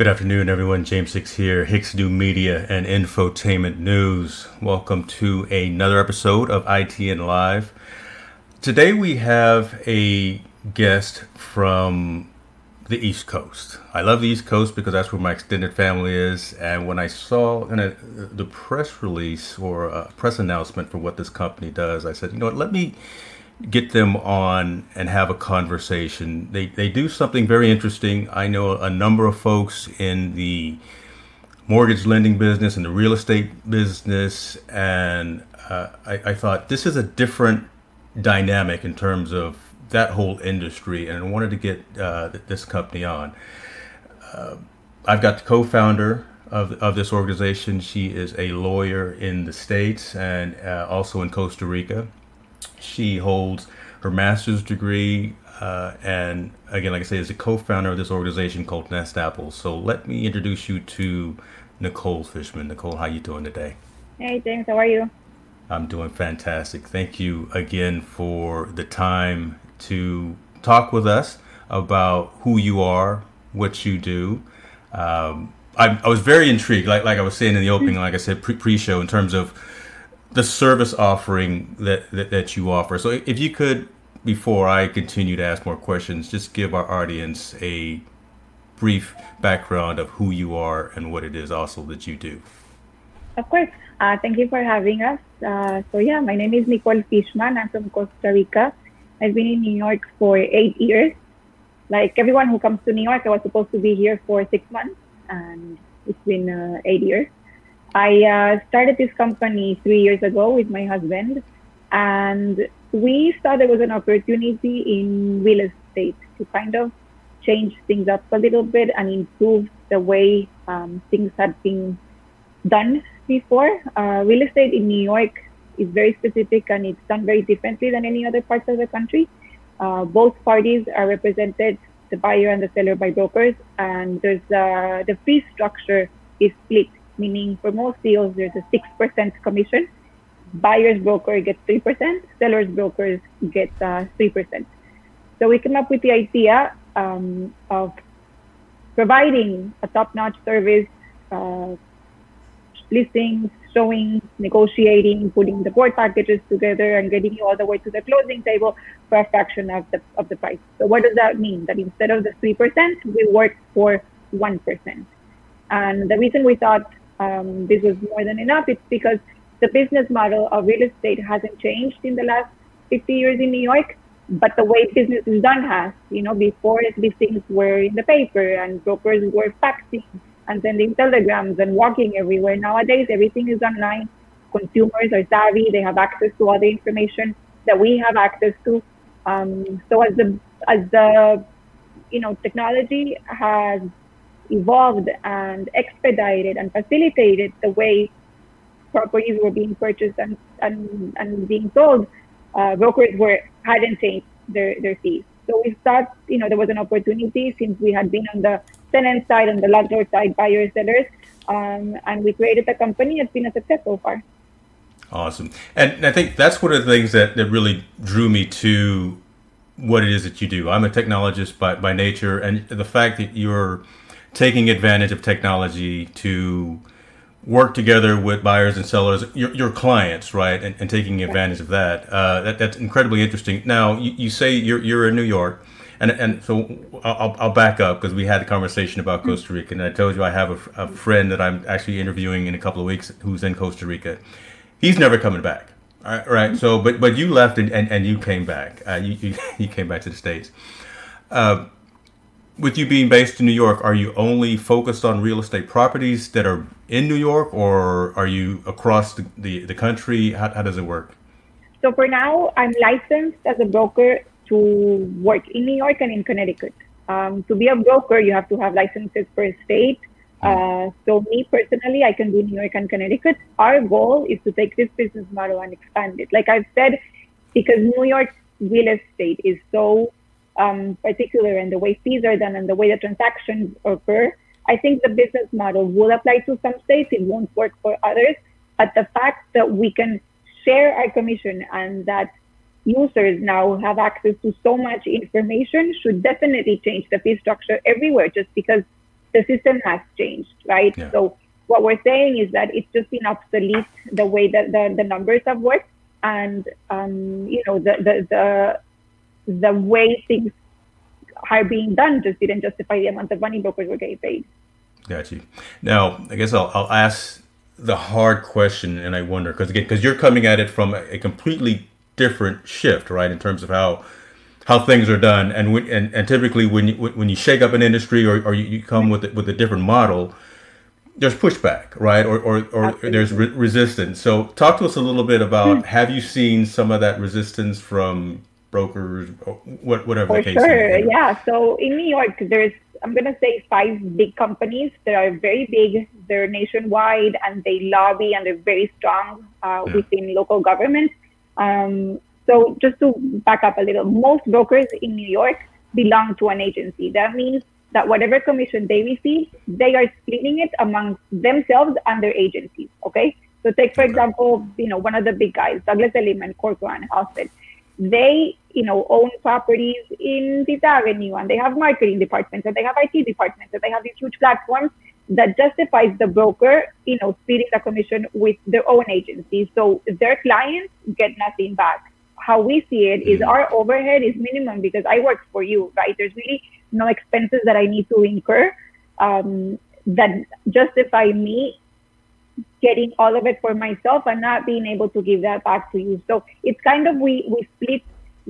Good afternoon, everyone. James Hicks here, Hicks New Media and Infotainment News. Welcome to another episode of ITN Live. Today we have a guest from the East Coast. I love the East Coast because that's where my extended family is. And when I saw the press release or a press announcement for what this company does, I said, you know what, let me get them on and have a conversation. They, they do something very interesting. I know a number of folks in the mortgage lending business and the real estate business, and uh, I, I, thought this is a different dynamic in terms of that whole industry, and I wanted to get uh, this company on. Uh, I've got the co-founder of, of this organization. She is a lawyer in the States and uh, also in Costa Rica. She holds her master's degree, uh, and again, like I say, is a co-founder of this organization called NestApple. So let me introduce you to Nicole Fishman. Nicole, how you doing today? Hey, James. How are you? I'm doing fantastic. Thank you again for the time to talk with us about who you are, what you do. Um, I, I, was very intrigued, like like I was saying in the opening, like I said pre show, in terms of the service offering that, that, that you offer. So if you could, before I continue to ask more questions, just give our audience a brief background of who you are and what it is also that you do. Of course. Uh, thank you for having us. Uh, so yeah, my name is Nicole Fishman. I'm from Costa Rica. I've been in New York for eight years. Like everyone who comes to New York, I was supposed to be here for six months, and it's been uh, eight years. I uh, started this company three years ago with my husband, and we saw there was an opportunity in real estate to kind of change things up a little bit and improve the way um, things had been done before. Uh, real estate in New York is very specific and it's done very differently than any other parts of the country. Uh, both parties are represented, the buyer and the seller, by brokers, and there's uh, the fee structure is split meaning for most deals, there's a 6% commission. Buyer's broker gets 3%, seller's brokers get uh, 3%. So we came up with the idea um, of providing a top-notch service, uh, listings, showing, negotiating, putting the board packages together, and getting you all the way to the closing table for a fraction of the of the price. So what does that mean? That instead of the three percent, we work for one percent. And the reason we thought um, this was more than enough. It's because the business model of real estate hasn't changed in the last 50 years in New York, but the way business is done has. You know, before these things were in the paper and brokers were faxing and sending telegrams and walking everywhere. Nowadays, everything is online. Consumers are savvy; they have access to all the information that we have access to. Um, so as the as the you know technology has evolved and expedited and facilitated the way properties were being purchased and, and, and being sold, uh, brokers were hadn't changed their, their fees. So we thought, you know, there was an opportunity since we had been on the tenant side, and the landlord side, buyers, sellers, um, and we created a company. It's been a success so far. Awesome. And I think that's one of the things that, that really drew me to what it is that you do. I'm a technologist by, by nature, and the fact that you're taking advantage of technology to work together with buyers and sellers, your, your clients, right, and, and taking advantage of that. Uh, that. That's incredibly interesting. Now, you, you say you're, you're in New York, and, and so I'll, I'll back up because we had a conversation about Costa Rica, and I told you I have a, a friend that I'm actually interviewing in a couple of weeks who's in Costa Rica. He's never coming back. All right, right. So, but but you left and, and, and you came back. Uh, you, you, you came back to the states. Uh, with you being based in New York, are you only focused on real estate properties that are in New York, or are you across the, the, the country? How, how does it work? So for now, I'm licensed as a broker to work in New York and in Connecticut. Um, to be a broker, you have to have licenses per state. Hmm. Uh, so me personally, I can do New York and Connecticut. Our goal is to take this business model and expand it. Like I've said, because New York real estate is so um, particular and the way fees are done and the way the transactions occur, I think the business model will apply to some states. It won't work for others. But the fact that we can share our commission and that users now have access to so much information should definitely change the fee structure everywhere just because the system has changed, right? Yeah. So what we're saying is that it's just been obsolete the way that the, the numbers have worked and um, you know the, the the the way things are being done just didn't justify the amount of money brokers were getting paid. Got you. Now, I guess I'll, I'll ask the hard question, and I wonder because again, because you're coming at it from a, a completely different shift, right, in terms of how how things are done, and when, and, and typically when you when you shake up an industry or, or you, you come with with a different model, there's pushback, right, or or, or there's re- resistance. So, talk to us a little bit about Hmm. have you seen some of that resistance from brokers, what, whatever For the case sure, is? yeah. So in New York, there's I'm gonna say five big companies that are very big. They're nationwide and they lobby and they're very strong uh, Yeah. within local government. Um, so just to back up a little, most brokers in New York belong to an agency. That means that whatever commission they receive, they are splitting it among themselves and their agencies. Okay. So take for example, you know, one of the big guys, Douglas Elliman, Corcoran, Halstead they you know own properties in Fifth Avenue and they have marketing departments and they have IT departments and they have these huge platforms that justifies the broker you know splitting the commission with their own agency. So their clients get nothing back how we see it is our overhead is minimum because I work for you right? There's really no expenses that I need to incur um, that justify me getting all of it for myself and not being able to give that back to you. So it's kind of we we split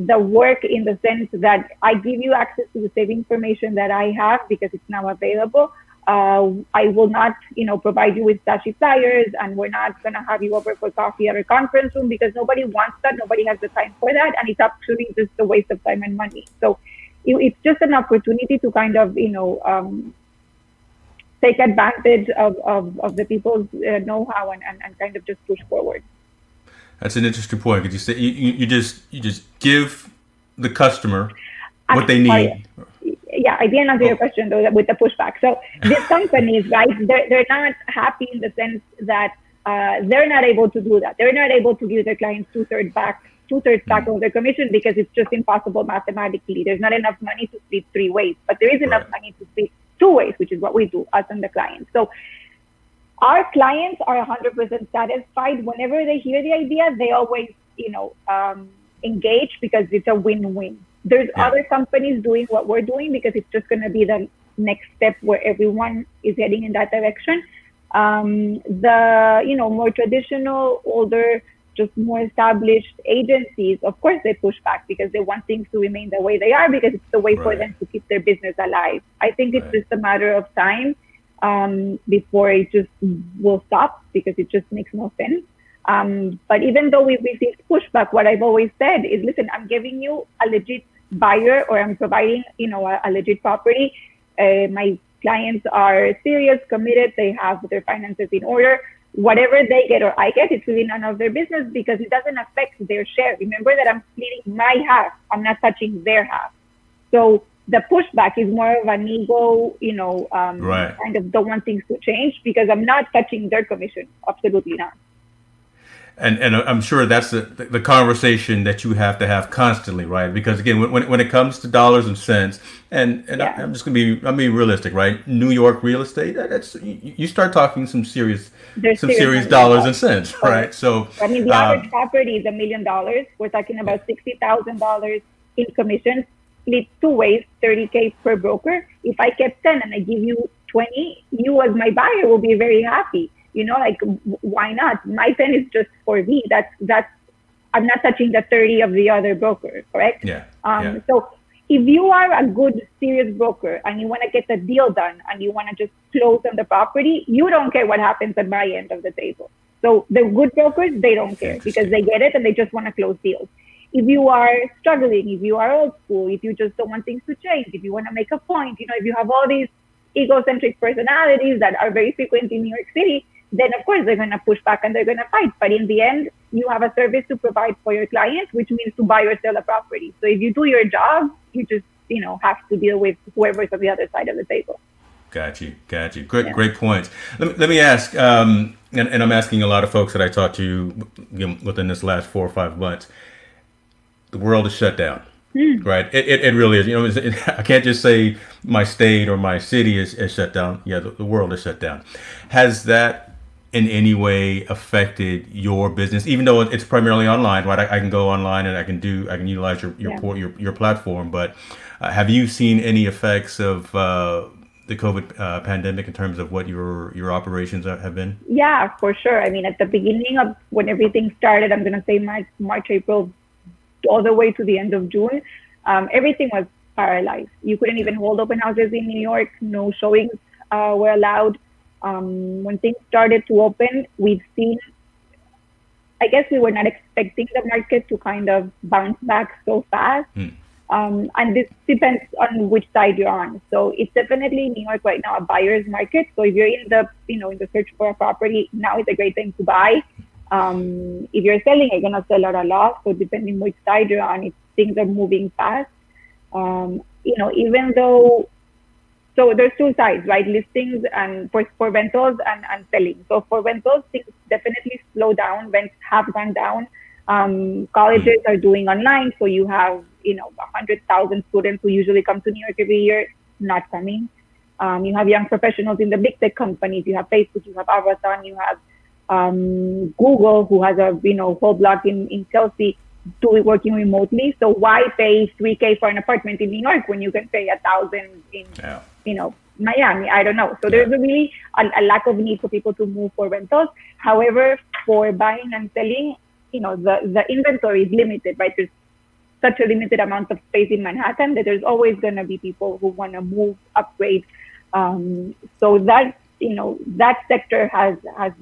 the work in the sense that I give you access to the same information that I have because it's now available. Uh, I will not, you know, provide you with flashy flyers, and we're not gonna have you over for coffee at a conference room because nobody wants that. Nobody has the time for that, and it's actually just a waste of time and money. So it, it's just an opportunity to kind of, you know, um, take advantage of, of, of the people's uh, know-how and, and, and kind of just push forward. That's an interesting point because you say you, you, just you just give the customer what they need. Yeah, I didn't answer your question though with the pushback. So these companies, right, they're, they're not happy in the sense that uh, they're not able to do that. They're not able to give their clients two thirds back, two thirds back of their commission because it's just impossible mathematically. There's not enough money to split three ways, but there is enough Right. money to split two ways, which is what we do, us and the client. So our clients are 100% satisfied. Whenever they hear the idea they always you know um, engage because it's a win-win. There's Yeah. other companies doing what we're doing because it's just going to be the next step where everyone is heading in that direction. Um, the you know more traditional older just more established agencies of course they push back because they want things to remain the way they are because it's the way for them to keep their business alive. I think it's Right. just a matter of time um, before it just will stop because it just makes no sense. Um, but even though we've received pushback, what I've always said is, listen, I'm giving you a legit buyer or I'm providing, you know, a, a legit property. Uh, my clients are serious, committed, they have their finances in order. Whatever they get or I get, it's really none of their business because it doesn't affect their share. Remember that I'm splitting my half. I'm not touching their half. So the pushback is more of an ego, you know, um, Right. kind of don't want things to change because I'm not touching their commission. Absolutely not. And and I'm sure that's the, the conversation that you have to have constantly, right? Because again, when, when it comes to dollars and cents, and and Yeah. I, am just gonna be I'm being realistic, right? New York real estate, that's you, start talking some serious There's some serious serious dollars and cents, right? So I mean, the um, average property is a million dollars. We're talking about sixty thousand dollars in commissions, split two ways, thirty k per broker. If I kept ten and I give you twenty, you as my buyer will be very happy. You know, like why not? My ten is just for me. That's that's. I'm not touching the thirty of the other broker, correct? yeah, Um, yeah, So if you are a good, serious broker and you want to get the deal done and you want to just close on the property, you don't care what happens at my end of the table. So the good brokers, they don't care because they get it and they just want to close deals. If you are struggling, if you are old school, if you just don't want things to change, if you want to make a point, you know, if you have all these egocentric personalities that are very frequent in New York City, then of course they're going to push back and they're going to fight. But in the end, you have a service to provide for your clients, which means to buy or sell a property. So if you do your job, you just, you know, have to deal with whoever's on the other side of the table. got you, got you. Great, Yeah. great points. Let me, let me ask, um, and, and I'm asking a lot of folks that I talked to you know, within this last four or five months. The world is shut down. Mm. Right. It, it, it, really is. You know, it, I can't just say my state or my city is, is shut down. Yeah, the, the, world is shut down. Has that in any way affected your business? Even though it's primarily online, right? I, I can go online and I can do, I can utilize your your yeah. your, your platform. But uh, have you seen any effects of uh, the COVID uh, pandemic in terms of what your your operations have been? Yeah, for sure. I mean, at the beginning of when everything started, I'm going to say March, March, April all the way to the end of June, um, everything was paralyzed. You couldn't even hold open houses in New York. No showings uh, were allowed. Um, when things started to open, we've seen. I guess we were not expecting the market to kind of bounce back so fast. Mm. Um, and this depends on which side you're on. So it's definitely New York right now a buyer's market. So if you're in the you know in the search for a property, now is a great time to buy. Um, if you're selling, you're gonna sell at a loss. So depending which side you're on, things are moving fast, um, you know, even though, so there's two sides, right? Listings and for, for rentals and, and selling. So for rentals, things definitely slow down. Rents have gone down. Um, colleges are doing online, so you have you know 100,000 students who usually come to New York every year not coming. Um, you have young professionals in the big tech companies. You have Facebook. You have Amazon. You have um, Google, who has a you know whole block in, in Chelsea, doing working remotely. So why pay three k for an apartment in New York when you can pay a thousand in yeah. you know Miami? I don't know. So yeah. there's a really a, a, lack of need for people to move for rentals. However, for buying and selling, you know the the inventory is limited, right? There's such a limited amount of space in Manhattan that there's always going to be people who want to move, upgrade. Um, so that you know that sector has has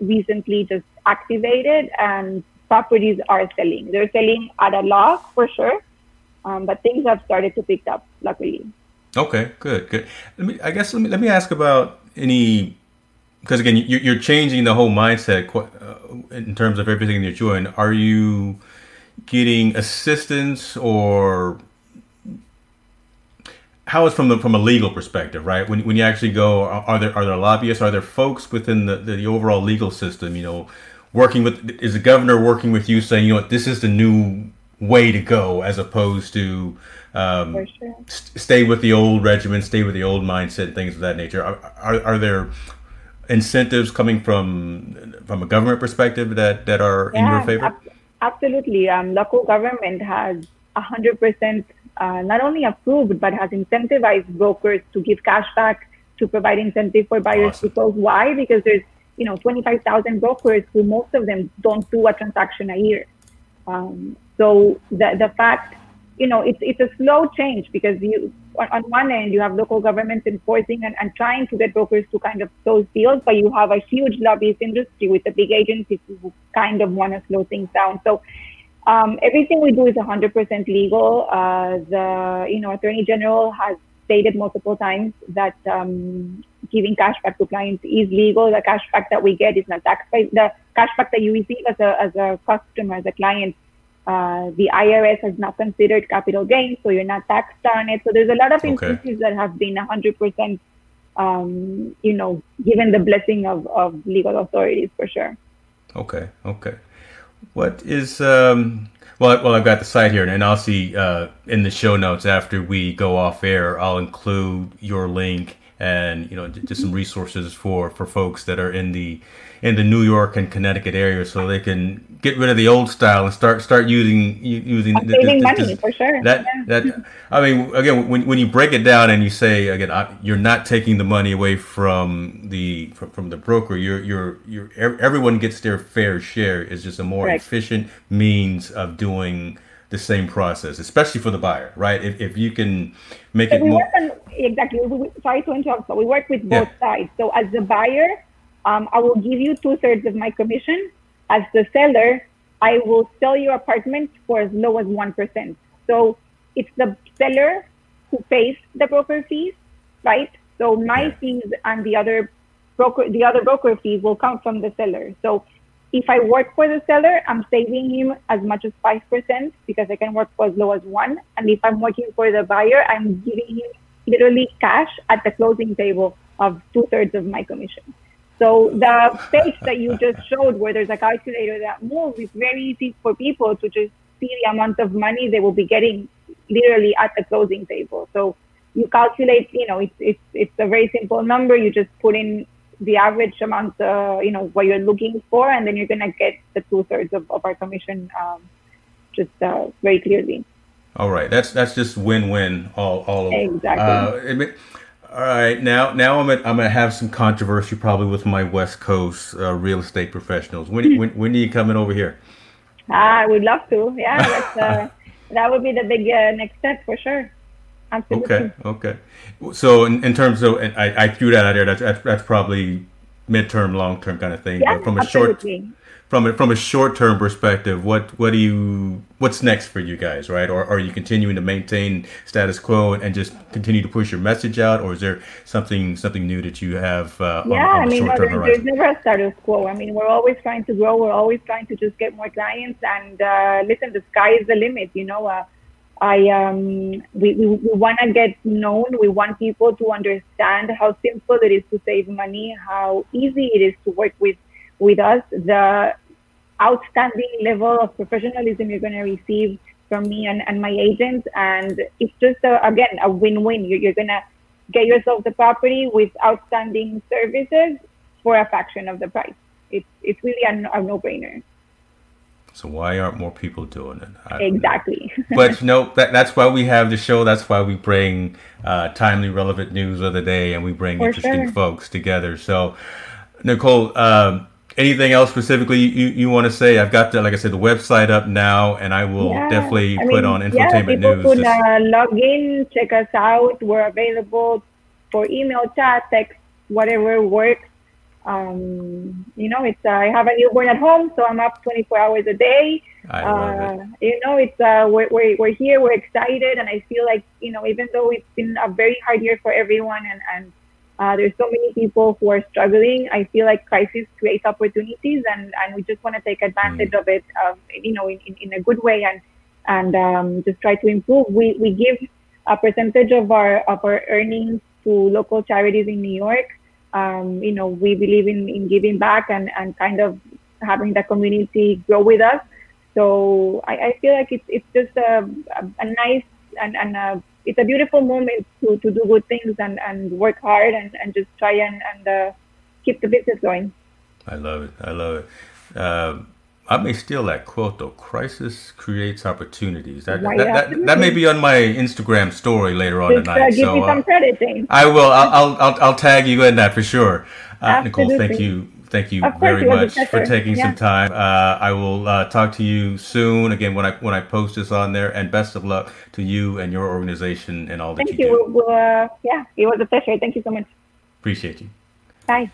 recently just activated and properties are selling. They're selling at a loss for sure, um, but things have started to pick up, luckily. Okay, good, good. Let me, I guess, let me let me ask about any, because again, you're, you're changing the whole mindset uh, in terms of everything that you're doing. Are you getting assistance or how is from the from a legal perspective, right? When when you actually go, are there are there lobbyists? Are there folks within the, the overall legal system? You know, working with is the governor working with you, saying, you know, what, this is the new way to go, as opposed to um, sure. st- stay with the old regimen, stay with the old mindset, things of that nature. Are, are, are there incentives coming from from a government perspective that that are yeah, in your favor? Ab- absolutely. Um, local government has hundred percent uh, not only approved but has incentivized brokers to give cash back to provide incentive for buyers awesome. close. why? Because there's you know 25,000 brokers who most of them don't do a transaction a year. Um, so the the fact you know it's it's a slow change because you on, one end you have local governments enforcing and, and trying to get brokers to kind of close deals, but you have a huge lobbyist industry with the big agencies who kind of want to slow things down. So um, everything we do is 100% legal. Uh, the you know attorney general has stated multiple times that um, giving cashback to clients is legal. The cashback that we get is not taxed by the cashback that you receive as a as a customer as a client. Uh, the IRS has not considered capital gains, so you're not taxed on it. So there's a lot of instances okay. that have been 100%, um, you know, given the blessing of, of legal authorities for sure. Okay, okay. What is um, well? Well, I've got the site here, and I'll see uh, in the show notes after we go off air. I'll include your link and you know just some resources for for folks that are in the in the New York and Connecticut area, so they can get rid of the old style and start start using using the, saving money this, for sure. That yeah. that I mean, again, when when you break it down and you say again, I, you're not taking the money away from the from, from, the broker. You're you're you're everyone gets their fair share. It's just a more efficient means of doing the same process, especially for the buyer, right? If, if you can make so it more. On, exactly. We, sorry to interrupt, but we work with both yeah. sides. So as the buyer, um, I will give you two thirds of my commission. As the seller, I will sell your apartment for as low as 1%. So it's the seller who pays the broker fees, right? So my fees and the other broker, the other broker fees will come from the seller. So if I work for the seller, I'm saving him as much as 5% because I can work for as low as one. And if I'm working for the buyer, I'm giving him literally cash at the closing table of two thirds of my commission. So the page that you just showed where there's a calculator that moves is very easy for people to just see the amount of money they will be getting literally at the closing table. So you calculate, you know, it's it's it's a very simple number. You just put in the average amount, uh, you know, what you're looking for, and then you're gonna get the two thirds of, of our commission, um, just uh, very clearly. All right, that's that's just win-win all all over. Exactly. Uh, all right, now now I'm gonna, I'm gonna have some controversy probably with my West Coast uh, real estate professionals. When when when are you coming over here? Ah, I would love to. Yeah, that's, uh, that would be the big uh, next step for sure. Absolutely. Okay, okay. So in, in terms of, and I, I threw that out there. That's, that's that's probably midterm, long term kind of thing. Yeah, but from a absolutely. short from a, from a short term perspective, what what do you what's next for you guys, right? Or are you continuing to maintain status quo and, just continue to push your message out, or is there something something new that you have uh, Yeah, on, on I the mean, short no, term there's, horizon? there's never a status quo. I mean, we're always trying to grow. We're always trying to just get more clients. And uh, listen, the sky is the limit. You know, uh, I um, we we, we want to get known. We want people to understand how simple it is to save money, how easy it is to work with with us. The outstanding level of professionalism you're going to receive from me and, and my agents. And it's just, a, again, a win win. You're, you're going to get yourself the property with outstanding services for a fraction of the price. It's, it's really a, a no brainer. So why aren't more people doing it? I- Exactly. but know that that's why we have the show. That's why we bring uh, timely, relevant news of the day, and we bring For interesting sure. folks together. So, Nicole, um, anything else specifically you, you want to say? I've got the like I said the website up now, and I will Yeah, definitely I put mean, on yeah, infotainment people news. could uh, log in, check us out. We're available for email, chat, text, whatever works. Um, you know, it's uh, I have a newborn at home, so I'm up 24 hours a day. I love Uh, it. you know, it's uh, we're, we're we're here, we're excited, and I feel like you know, even though it's been a very hard year for everyone, and and uh, there's so many people who are struggling, I feel like crisis creates opportunities, and and we just want to take advantage of it, um, you know, in, in, in a good way, and and um, just try to improve. We we give a percentage of our of our earnings to local charities in New York. Um, you know, we believe in, in giving back and, and kind of having the community grow with us. So I, I feel like it's it's just a, a, a nice and, and a, it's a beautiful moment to, to do good things and, and work hard and, and just try and, and uh, keep the business going. I love it. I love it. Um, I may steal that quote though. Crisis creates opportunities. That that, that, that may be on my Instagram story later on Just uh, tonight. give so me uh, credit, James. I will. I'll, I'll, I'll, I'll tag you in that for sure. Uh, Nicole, thank you. Thank you Of very it was a much for taking some time. Uh, I will uh, talk to you soon again when I when I post this on there. And best of luck to you and your organization and all that Thank you, you. We'll, uh, yeah, it was a pleasure. Thank you so much. Appreciate you. Bye.